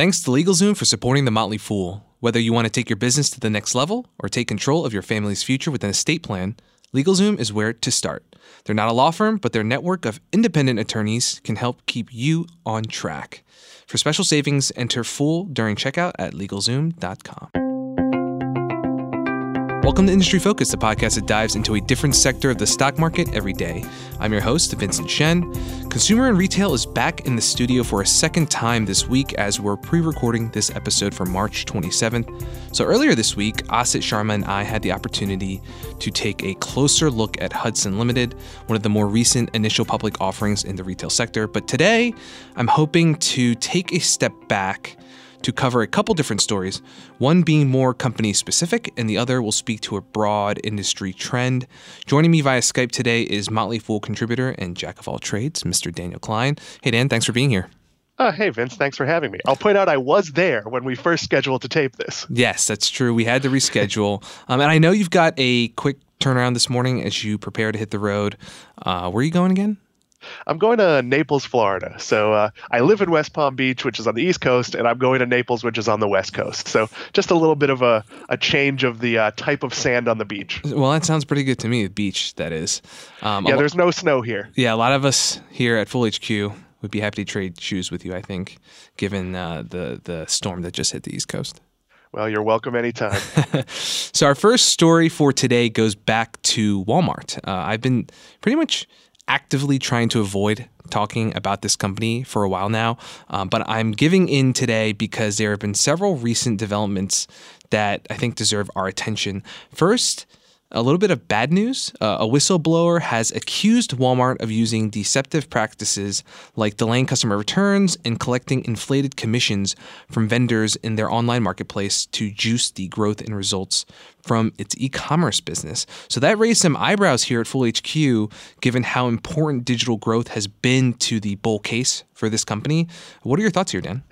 Thanks to LegalZoom for supporting The Motley Fool. Whether you want to take your business to the next level or take control of your family's future with an estate plan, LegalZoom is where to start. They're not a law firm, but their network of independent attorneys can help keep you on track. For special savings, enter FOOL during checkout at LegalZoom.com. Welcome to Industry Focus, the podcast that dives into a different sector of the stock market every day. I'm your host, Vincent Shen. Consumer and Retail is back in the studio for a second time this week as we're pre recording this episode for March 27th. So, earlier this week, Asit Sharma and I had the opportunity to take a closer look at Hudson Limited, one of the more recent initial public offerings in the retail sector. But today, I'm hoping to take a step back to cover a couple different stories, one being more company specific, and the other will speak to a broad industry trend. Joining me via Skype today is Motley Fool contributor and jack of all trades, Mr. Daniel Kline. Hey, Dan, thanks for being here. Oh, hey, Vince, thanks for having me. I'll point out I was there when we first scheduled to tape this. Yes, that's true. We had to reschedule. um, and I know you've got a quick turnaround this morning as you prepare to hit the road. Uh, where are you going again? I'm going to Naples, Florida. So uh, I live in West Palm Beach, which is on the East Coast, and I'm going to Naples, which is on the West Coast. So just a little bit of a, a change of the uh, type of sand on the beach. Well, that sounds pretty good to me. The beach, that is. Um, yeah, there's no snow here. Yeah, a lot of us here at Fool HQ would be happy to trade shoes with you. I think, given uh, the the storm that just hit the East Coast. Well, you're welcome anytime. so, our first story for today goes back to Walmart. Uh, I've been pretty much actively trying to avoid talking about this company for a while now, um, but I'm giving in today because there have been several recent developments that I think deserve our attention. First, a little bit of bad news. Uh, a whistleblower has accused Walmart of using deceptive practices like delaying customer returns and collecting inflated commissions from vendors in their online marketplace to juice the growth and results from its e commerce business. So that raised some eyebrows here at Fool HQ, given how important digital growth has been to the bull case for this company. What are your thoughts here, Dan?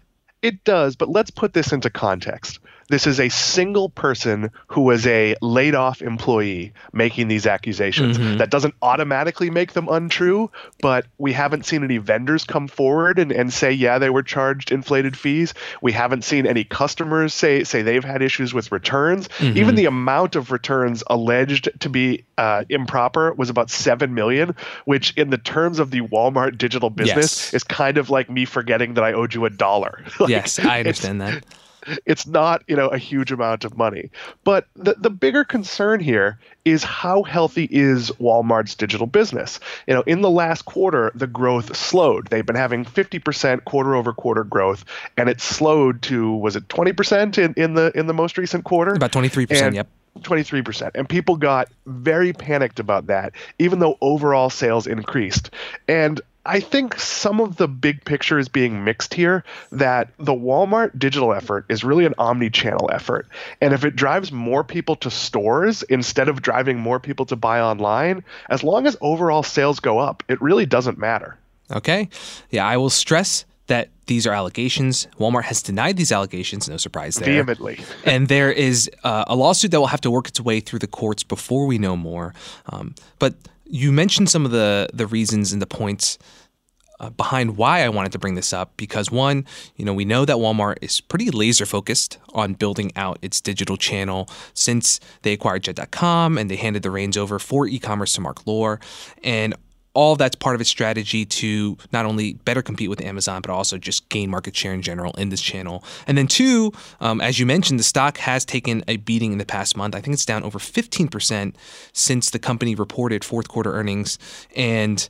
It does, but let's put this into context. This is a single person who was a laid off employee making these accusations. Mm-hmm. That doesn't automatically make them untrue, but we haven't seen any vendors come forward and, and say, yeah, they were charged inflated fees. We haven't seen any customers say say they've had issues with returns. Mm-hmm. Even the amount of returns alleged to be uh, improper was about seven million, which in the terms of the Walmart digital business yes. is kind of like me forgetting that I owed you a dollar. like, yes, I understand that it's not you know a huge amount of money. But the, the bigger concern here is how healthy is walmart's digital business. You know in the last quarter the growth slowed. They've been having 50% quarter over quarter growth and it slowed to was it 20% in, in the in the most recent quarter? About 23% and, yep. 23%. And people got very panicked about that, even though overall sales increased. And I think some of the big picture is being mixed here that the Walmart digital effort is really an omni channel effort. And if it drives more people to stores instead of driving more people to buy online, as long as overall sales go up, it really doesn't matter. Okay. Yeah, I will stress that these are allegations. Walmart has denied these allegations, no surprise there. Vehemently. and there is uh, a lawsuit that will have to work its way through the courts before we know more. Um, but you mentioned some of the the reasons and the points uh, behind why I wanted to bring this up because one, you know, we know that Walmart is pretty laser focused on building out its digital channel since they acquired Jet.com and they handed the reins over for e-commerce to Mark Lore, and all that's part of its strategy to not only better compete with Amazon, but also just gain market share in general in this channel. And then, two, um, as you mentioned, the stock has taken a beating in the past month. I think it's down over 15% since the company reported fourth quarter earnings. And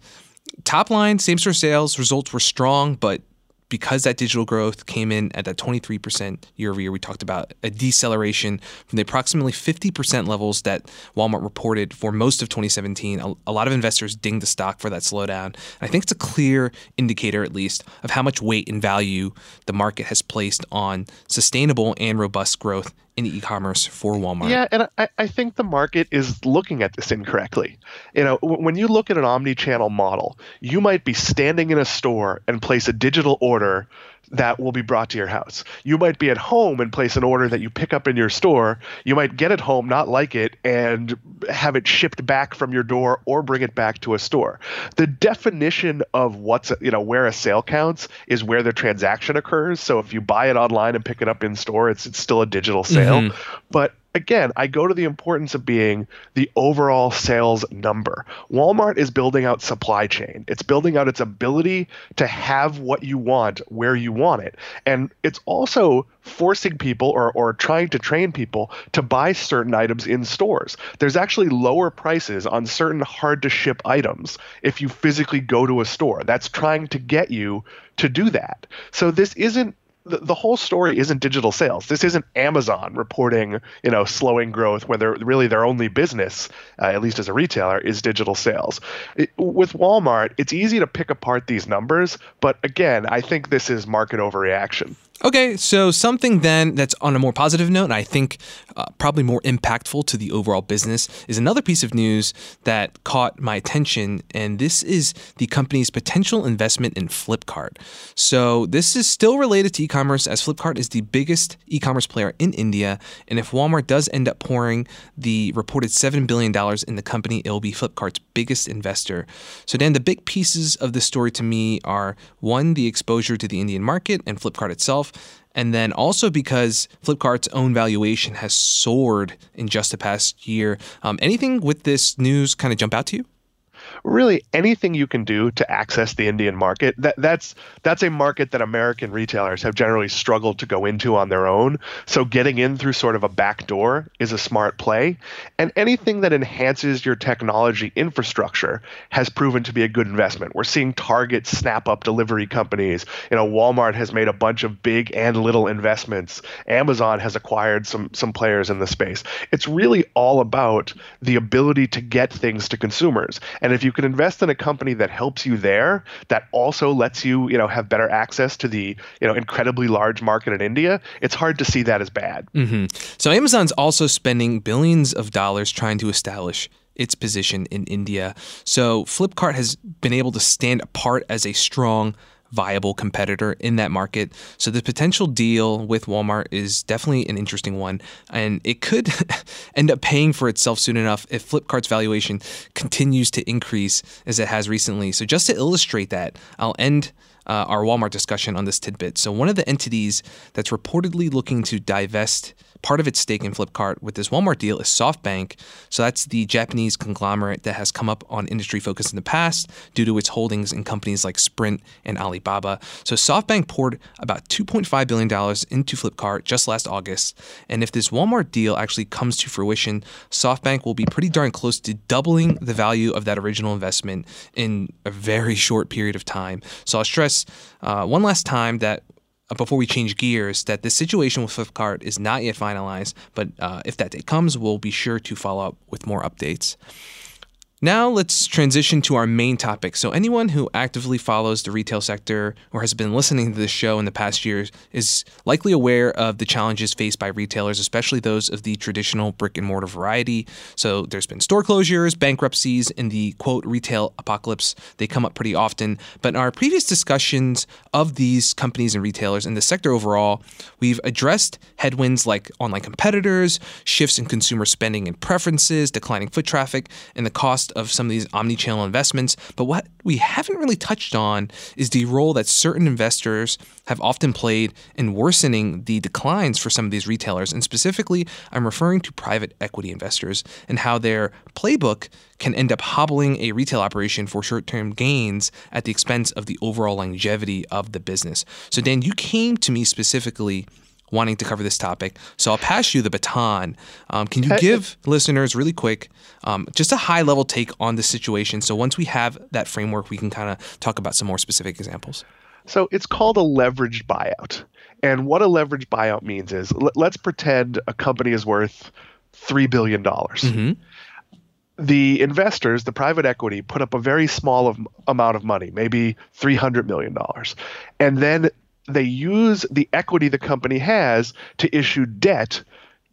top line, same store sales results were strong, but because that digital growth came in at that 23% year over year, we talked about a deceleration from the approximately 50% levels that Walmart reported for most of 2017. A, a, lot of investors dinged the stock for that slowdown. And I think it's a clear indicator, at least, of how much weight and value the market has placed on sustainable and robust growth in e-commerce for Walmart. Yeah, and I, I think the market is looking at this incorrectly. You know, when you look at an omni-channel model, you might be standing in a store and place a digital order that will be brought to your house. You might be at home and place an order that you pick up in your store. You might get it home, not like it, and have it shipped back from your door or bring it back to a store. The definition of what's, you know, where a sale counts is where the transaction occurs. So if you buy it online and pick it up in store, it's, it's still a digital sale. Mm-hmm. But again, I go to the importance of being the overall sales number. Walmart is building out supply chain. It's building out its ability to have what you want where you want it. And it's also forcing people or, or trying to train people to buy certain items in stores. There's actually lower prices on certain hard to ship items if you physically go to a store. That's trying to get you to do that. So this isn't the, the whole story isn't digital sales. This isn't Amazon reporting, you know, slowing growth when they're really their only business, uh, at least as a retailer, is digital sales. It, with Walmart, it's easy to pick apart these numbers, but again, I think this is market overreaction. Okay, so something then that's on a more positive note, and I think uh, probably more impactful to the overall business, is another piece of news that caught my attention, and this is the company's potential investment in Flipkart. So, this is still related to e commerce, as Flipkart is the biggest e commerce player in India, and if Walmart does end up pouring the reported $7 billion in the company, it will be Flipkart's biggest investor. So, Dan, the big pieces of the story to me are one, the exposure to the Indian market and Flipkart itself and then also because Flipkart's own valuation has soared in just the past year. Um, anything with this news kind of jump out to you? Really anything you can do to access the Indian market. That that's that's a market that American retailers have generally struggled to go into on their own. So getting in through sort of a back door is a smart play. And anything that enhances your technology infrastructure has proven to be a good investment. We're seeing Target snap up delivery companies. You know, Walmart has made a bunch of big and little investments. Amazon has acquired some some players in the space. It's really all about the ability to get things to consumers. And if you can invest in a company that helps you there, that also lets you, you know, have better access to the, you know, incredibly large market in India, it's hard to see that as bad. Mm-hmm. So Amazon's also spending billions of dollars trying to establish its position in India. So Flipkart has been able to stand apart as a strong viable competitor in that market. So the potential deal with Walmart is definitely an interesting one, and it could end up paying for itself soon enough if Flipkart's valuation continues to increase as it has recently. So just to illustrate that, I'll end uh, our Walmart discussion on this tidbit. So one of the entities that's reportedly looking to divest part of its stake in Flipkart with this Walmart deal is SoftBank. So that's the Japanese conglomerate that has come up on industry focus in the past due to its holdings in companies like Sprint and Alibaba. So SoftBank poured about $2.5 billion into Flipkart just last August. And if this Walmart deal actually comes to fruition, SoftBank will be pretty darn close to doubling the value of that original investment in a very short period of time. So I'll stress uh, one last time that before we change gears that the situation with Flipkart is not yet finalized, but uh, if that day comes, we'll be sure to follow up with more updates. Now let's transition to our main topic. So, anyone who actively follows the retail sector or has been listening to this show in the past years is likely aware of the challenges faced by retailers, especially those of the traditional brick and mortar variety. So, there's been store closures, bankruptcies, and the quote retail apocalypse. They come up pretty often. But in our previous discussions of these companies and retailers and the sector overall, we've addressed headwinds like online competitors, shifts in consumer spending and preferences, declining foot traffic, and the cost of some of these omni-channel investments. But what we haven't really touched on is the role that certain investors have often played in worsening the declines for some of these retailers. And specifically, I'm referring to private equity investors and how their playbook can end up hobbling a retail operation for short term gains at the expense of the overall longevity of the business. So, Dan, you came to me specifically wanting to cover this topic. So I'll pass you the baton. Um, can you give listeners really quick um, just a high level take on the situation? So once we have that framework, we can kind of talk about some more specific examples. So it's called a leveraged buyout. And what a leveraged buyout means is l- let's pretend a company is worth $3 billion. Mm-hmm. The investors, the private equity, put up a very small of, amount of money, maybe $300 million. And then they use the equity the company has to issue debt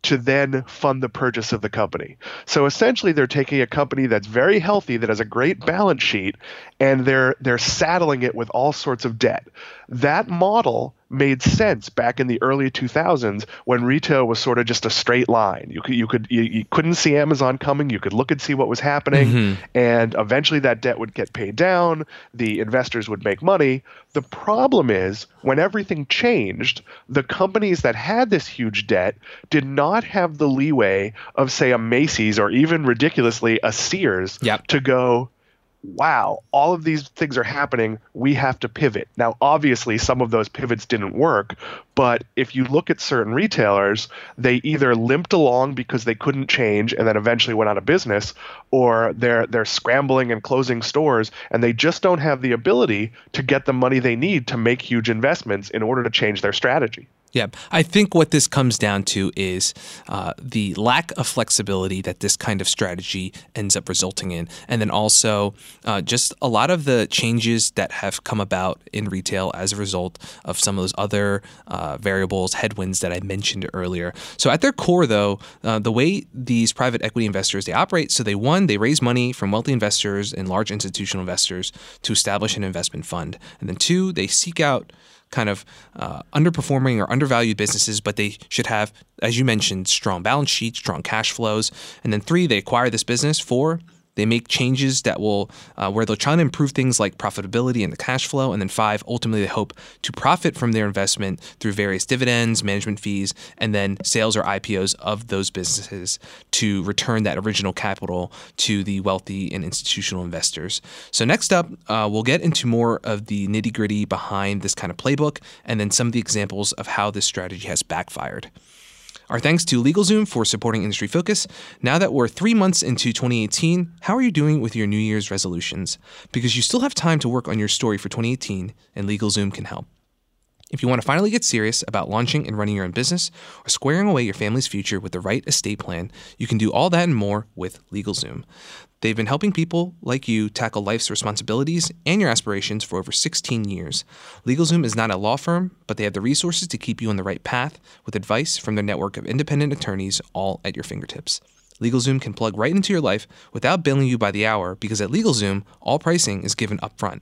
to then fund the purchase of the company. So essentially they're taking a company that's very healthy that has a great balance sheet and they're they're saddling it with all sorts of debt. That model made sense back in the early 2000s when retail was sort of just a straight line. You could you could you, you couldn't see Amazon coming. You could look and see what was happening, mm-hmm. and eventually that debt would get paid down. The investors would make money. The problem is when everything changed, the companies that had this huge debt did not have the leeway of say a Macy's or even ridiculously a Sears yep. to go wow, all of these things are happening. We have to pivot. Now, obviously, some of those pivots didn't work, but if you look at certain retailers, they either limped along because they couldn't change and then eventually went out of business, or they're they're scrambling and closing stores and they just don't have the ability to get the money they need to make huge investments in order to change their strategy. Yeah, I think what this comes down to is uh, the lack of flexibility that this kind of strategy ends up resulting in. And then also uh, just a lot of the changes that have come about in retail as a result of some of those other uh, variables, headwinds that I mentioned earlier. So at their core, though, uh, the way these private equity investors they operate, so they one they raise money from wealthy investors and large institutional investors to establish an investment fund, and then two they seek out kind of uh, underperforming or undervalued businesses, but they should have, as you mentioned, strong balance sheets, strong cash flows. And then three, they acquire this business for they make changes that will, uh, where they're trying to improve things like profitability and the cash flow. And then five, ultimately, they hope to profit from their investment through various dividends, management fees, and then sales or IPOs of those businesses to return that original capital to the wealthy and institutional investors. So, next up, uh, we'll get into more of the nitty gritty behind this kind of playbook and then some of the examples of how this strategy has backfired. Our thanks to LegalZoom for supporting Industry Focus. Now that we're three months into 2018, how are you doing with your New Year's resolutions? Because you still have time to work on your story for 2018, and LegalZoom can help. If you want to finally get serious about launching and running your own business or squaring away your family's future with the right estate plan, you can do all that and more with LegalZoom. They've been helping people like you tackle life's responsibilities and your aspirations for over 16 years. LegalZoom is not a law firm, but they have the resources to keep you on the right path with advice from their network of independent attorneys all at your fingertips. LegalZoom can plug right into your life without billing you by the hour because at LegalZoom, all pricing is given upfront.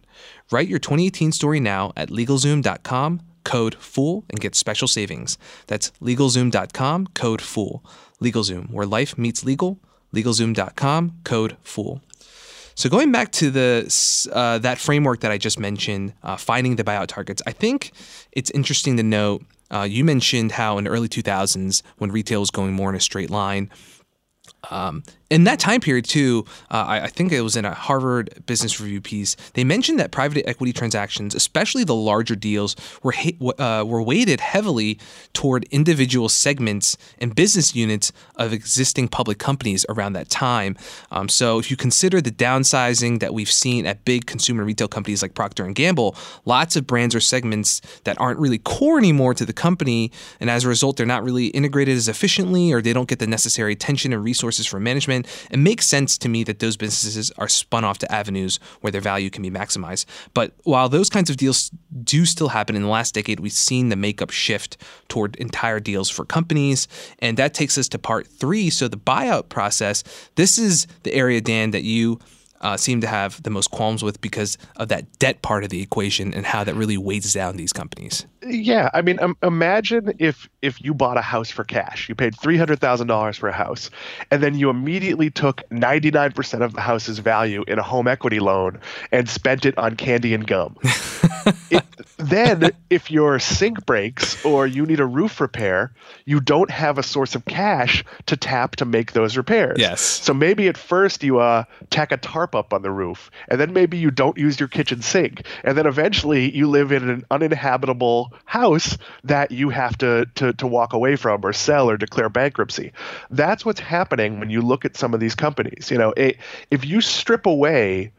Write your 2018 story now at LegalZoom.com, code FOOL, and get special savings. That's LegalZoom.com, code FOOL. LegalZoom, where life meets legal LegalZoom.com, code FOOL. So going back to the uh, that framework that I just mentioned, uh, finding the buyout targets, I think it's interesting to note. Uh, you mentioned how in the early 2000s, when retail was going more in a straight line, um, in that time period, too, uh, I, I, think it was in a Harvard Business Review piece. They mentioned that private equity transactions, especially the larger deals, were uh, were weighted heavily toward individual segments and business units of existing public companies around that time. Um, so, if you consider the downsizing that we've seen at big consumer retail companies like Procter and Gamble, lots of brands or segments that aren't really core anymore to the company, and as a result, they're not really integrated as efficiently, or they don't get the necessary attention and resources from management it makes sense to me that those businesses are spun off to avenues where their value can be maximized. But while those kinds of deals do still happen in the last decade, we've seen the makeup shift toward entire deals for companies. And that takes us to part three. So the buyout process, this is the area, Dan, that you uh, seem to have the most qualms with because of that debt part of the equation and how that really weighs down these companies. Yeah, I mean, um, imagine if if you bought a house for cash, you paid three hundred thousand dollars for a house, and then you immediately took ninety nine percent of the house's value in a home equity loan and spent it on candy and gum. it, then, if your sink breaks or you need a roof repair, you don't have a source of cash to tap to make those repairs. Yes. So maybe at first you uh, tack a tarp up on the roof, and then maybe you don't use your kitchen sink, and then eventually you live in an uninhabitable house that you have to, to, to walk away from or sell or declare bankruptcy. That's what's happening when you look at some of these companies. You know, it, if you strip away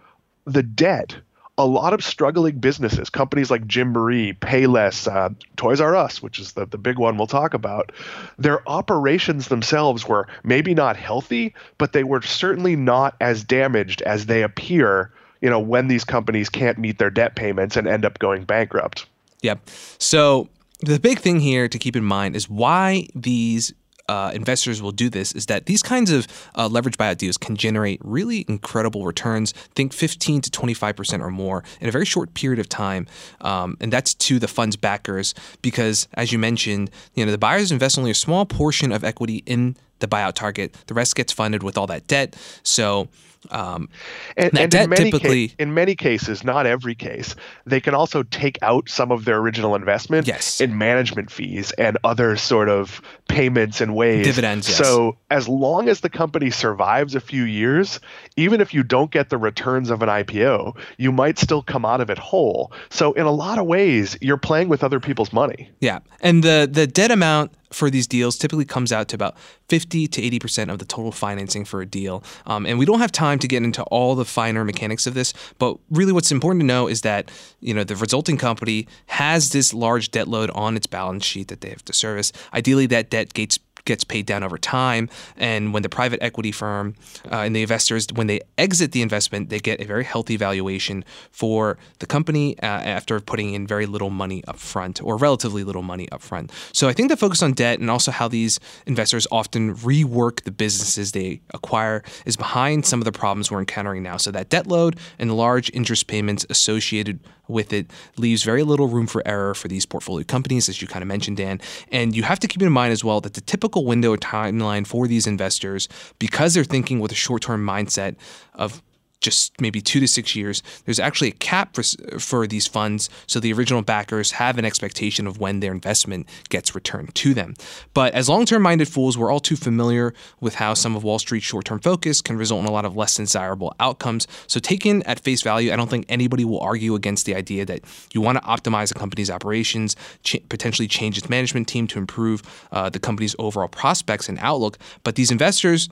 the debt a lot of struggling businesses, companies like Gymboree, Payless, uh, Toys R Us, which is the, the big one we'll talk about, their operations themselves were maybe not healthy, but they were certainly not as damaged as they appear, you know, when these companies can't meet their debt payments and end up going bankrupt. Yep. So the big thing here to keep in mind is why these uh, investors will do this is that these kinds of uh, leverage buyout deals can generate really incredible returns. Think 15 to 25 percent or more in a very short period of time, um, and that's to the fund's backers because, as you mentioned, you know the buyers invest only a small portion of equity in the buyout target. The rest gets funded with all that debt. So um, and, and in, many typically, ca- in many cases, not every case, they can also take out some of their original investment yes. in management fees and other sort of payments and ways. Dividends. Yes. So as long as the company survives a few years, even if you don't get the returns of an IPO, you might still come out of it whole. So in a lot of ways, you're playing with other people's money. Yeah, and the the debt amount for these deals typically comes out to about 50 to 80% of the total financing for a deal. Um, and we don't have time to get into all the finer mechanics of this, but really what's important to know is that, you know, the resulting company has this large debt load on its balance sheet that they have to service. Ideally, that debt gets gets paid down over time. And when the private equity firm uh, and the investors, when they exit the investment, they get a very healthy valuation for the company uh, after putting in very little money up front or relatively little money up front. So I think the focus on debt and also how these investors often rework the businesses they acquire is behind some of the problems we're encountering now. So that debt load and large interest payments associated with it leaves very little room for error for these portfolio companies, as you kind of mentioned, Dan. And you have to keep in mind as well that the typical window timeline for these investors, because they're thinking with a short term mindset of just maybe two to six years. There's actually a cap for, for these funds, so the original backers have an expectation of when their investment gets returned to them. But as long term minded fools, we're all too familiar with how some of Wall Street's short term focus can result in a lot of less desirable outcomes. So, taken at face value, I don't think anybody will argue against the idea that you want to optimize a company's operations, ch- potentially change its management team to improve uh, the company's overall prospects and outlook. But these investors,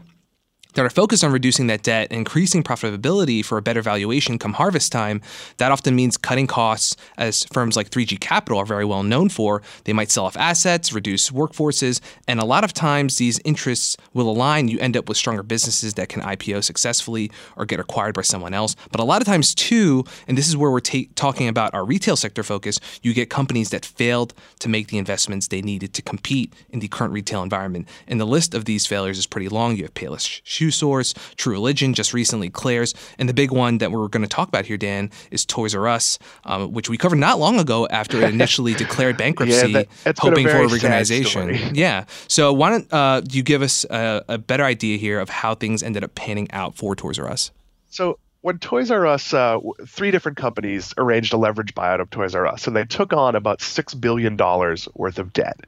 that are focused on reducing that debt and increasing profitability for a better valuation come harvest time, that often means cutting costs, as firms like 3G Capital are very well known for. They might sell off assets, reduce workforces, and a lot of times these interests will align. You end up with stronger businesses that can IPO successfully or get acquired by someone else. But a lot of times, too, and this is where we're ta- talking about our retail sector focus, you get companies that failed to make the investments they needed to compete in the current retail environment. And the list of these failures is pretty long. You have Payless Shoe Source, True Religion, just recently Claire's, and the big one that we're going to talk about here, Dan, is Toys R Us, um, which we covered not long ago after it initially declared bankruptcy, yeah, that, hoping a for a reorganization. Yeah. So why don't uh, you give us a, a, better idea here of how things ended up panning out for Toys R Us? So when Toys R Us, uh, three different companies arranged a leverage buyout of Toys R Us, and they took on about six billion dollars worth of debt.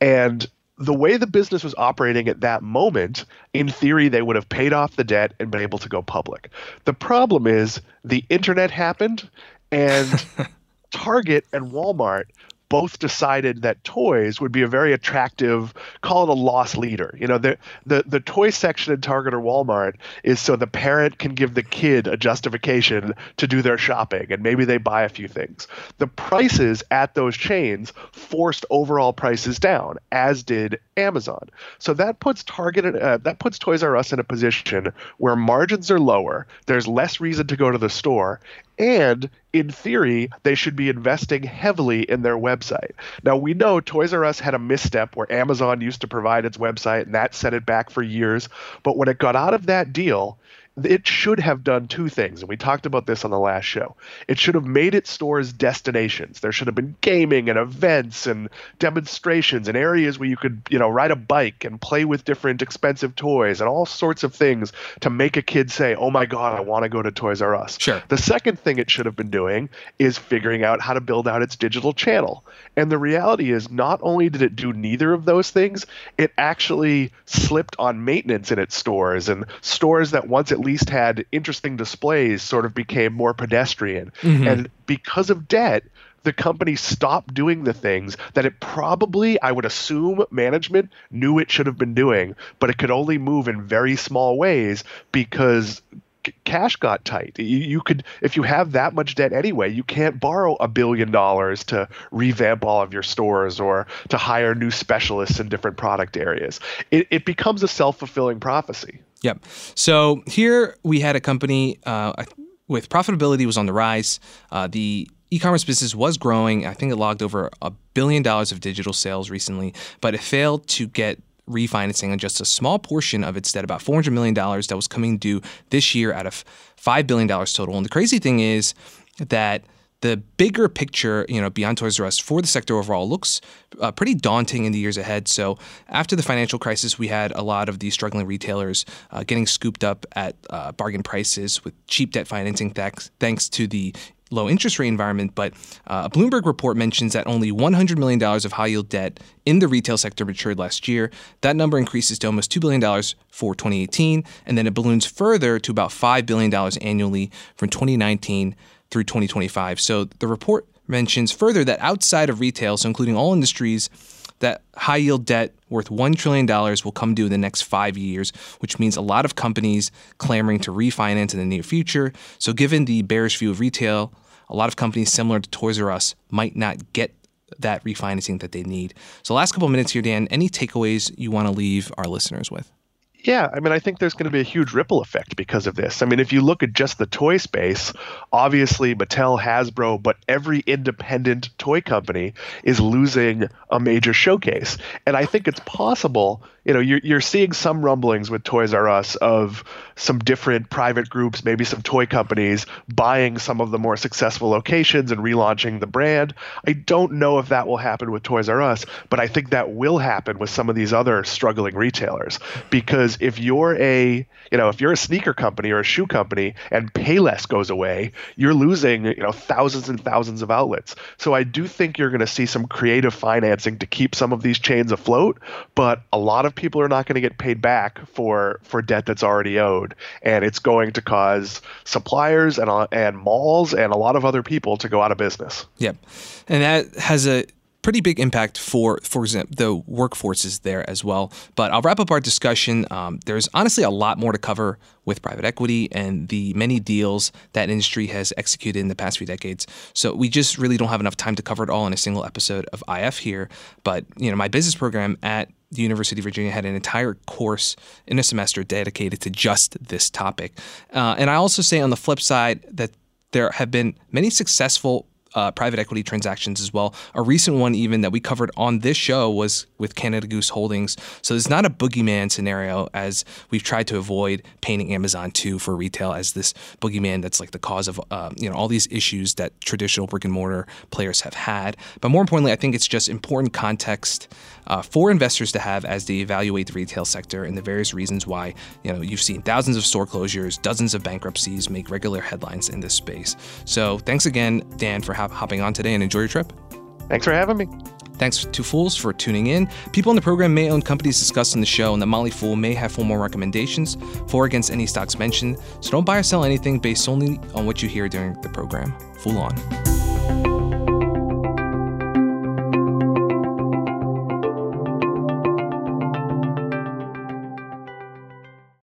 And the way the business was operating at that moment, in theory, they would have paid off the debt and been able to go public. The problem is the internet happened and Target and Walmart both decided that toys would be a very attractive, call it a loss leader. You know, the the the toy section in Target or Walmart is so the parent can give the kid a justification to do their shopping, and maybe they buy a few things. The prices at those chains forced overall prices down, as did Amazon. So that puts Target uh, that puts Toys R Us in a position where margins are lower. There's less reason to go to the store, and in theory, they should be investing heavily in their website. Now, we know Toys R Us had a misstep where Amazon used to provide its website and that set it back for years. But when it got out of that deal, it should have done two things, and we talked about this on the last show. It should have made its stores destinations. There should have been gaming and events and demonstrations and areas where you could, you know, ride a bike and play with different expensive toys and all sorts of things to make a kid say, "Oh my god, I want to go to Toys R Us." Sure. The second thing it should have been doing is figuring out how to build out its digital channel. And the reality is not only did it do neither of those things, it actually slipped on maintenance in its stores and stores that once at least had interesting displays sort of became more pedestrian. Mm-hmm. And because of debt, the company stopped doing the things that it probably, I would assume, management knew it should have been doing, but it could only move in very small ways because cash got tight. You, you, could, if you have that much debt anyway, you can't borrow a billion dollars to revamp all of your stores or to hire new specialists in different product areas. It, it becomes a self fulfilling prophecy. Yep. So here we had a company uh, with profitability was on the rise. Uh, the e-commerce business was growing. I think it logged over a billion dollars of digital sales recently, but it failed to get refinancing on just a small portion of its debt, about $400 million that was coming due this year out of $5 billion total. And the crazy thing is that the bigger picture, you know, beyond Toys R Us for the sector overall looks uh, pretty daunting in the years ahead. So after the financial crisis, we had a lot of these struggling retailers uh, getting scooped up at uh, bargain prices with cheap debt financing, thanks, thanks to the low interest rate environment, but uh, a Bloomberg report mentions that only $100 million of high yield debt in the retail sector matured last year. That number increases to almost $2 billion for 2018, and then it balloons further to about $5 billion annually from 2019 through 2025. So the report mentions further that outside of retail, so including all industries, that high yield debt worth $1 trillion will come due in the next five years, which means a lot of companies clamoring to refinance in the near future. So, given the bearish view of retail, a lot of companies similar to Toys R Us might not get that refinancing that they need. So, last couple minutes here, Dan, any takeaways you want to leave our listeners with? Yeah, I mean, I think there's going to be a huge ripple effect because of this. I mean, if you look at just the toy space, obviously Mattel, Hasbro, but every independent toy company is losing a major showcase. And I think it's possible you know, you're, you're seeing some rumblings with Toys R Us of some different private groups, maybe some toy companies buying some of the more successful locations and relaunching the brand. I don't know if that will happen with Toys R Us, but I think that will happen with some of these other struggling retailers. Because if you're a, you know, if you're a sneaker company or a shoe company and Payless goes away, you're losing, you know, thousands and thousands of outlets. So I do think you're going to see some creative financing to keep some of these chains afloat, but a lot of people are not going to get paid back for for debt that's already owed, and it's going to cause suppliers and uh, and malls and a lot of other people to go out of business. Yep, and that has a pretty big impact for, for example, the workforces there as well. But I'll wrap up our discussion. Um, there's honestly a lot more to cover with private equity and the many deals that industry has executed in the past few decades. So we just really don't have enough time to cover it all in a single episode of IF here. But you know, my business program at the University of Virginia had an entire course in a semester dedicated to just this topic. Uh, and I also say on the flip side that there have been many successful uh, private equity transactions as well. A recent one, even that we covered on this show, was with Canada Goose Holdings. So it's not a boogeyman scenario as we've tried to avoid painting Amazon too for retail as this boogeyman that's like the cause of uh, you know all these issues that traditional brick and mortar players have had. But more importantly, I think it's just important context uh, for investors to have as they evaluate the retail sector and the various reasons why you know you've seen thousands of store closures, dozens of bankruptcies make regular headlines in this space. So thanks again, Dan, for hopping on today and enjoy your trip. Thanks for having me. Thanks to Fools for tuning in. People in the program may own companies discussed in the show, and the Motley Fool may have formal recommendations for against any stocks mentioned. So don't buy or sell anything based solely on what you hear during the program. Fool on.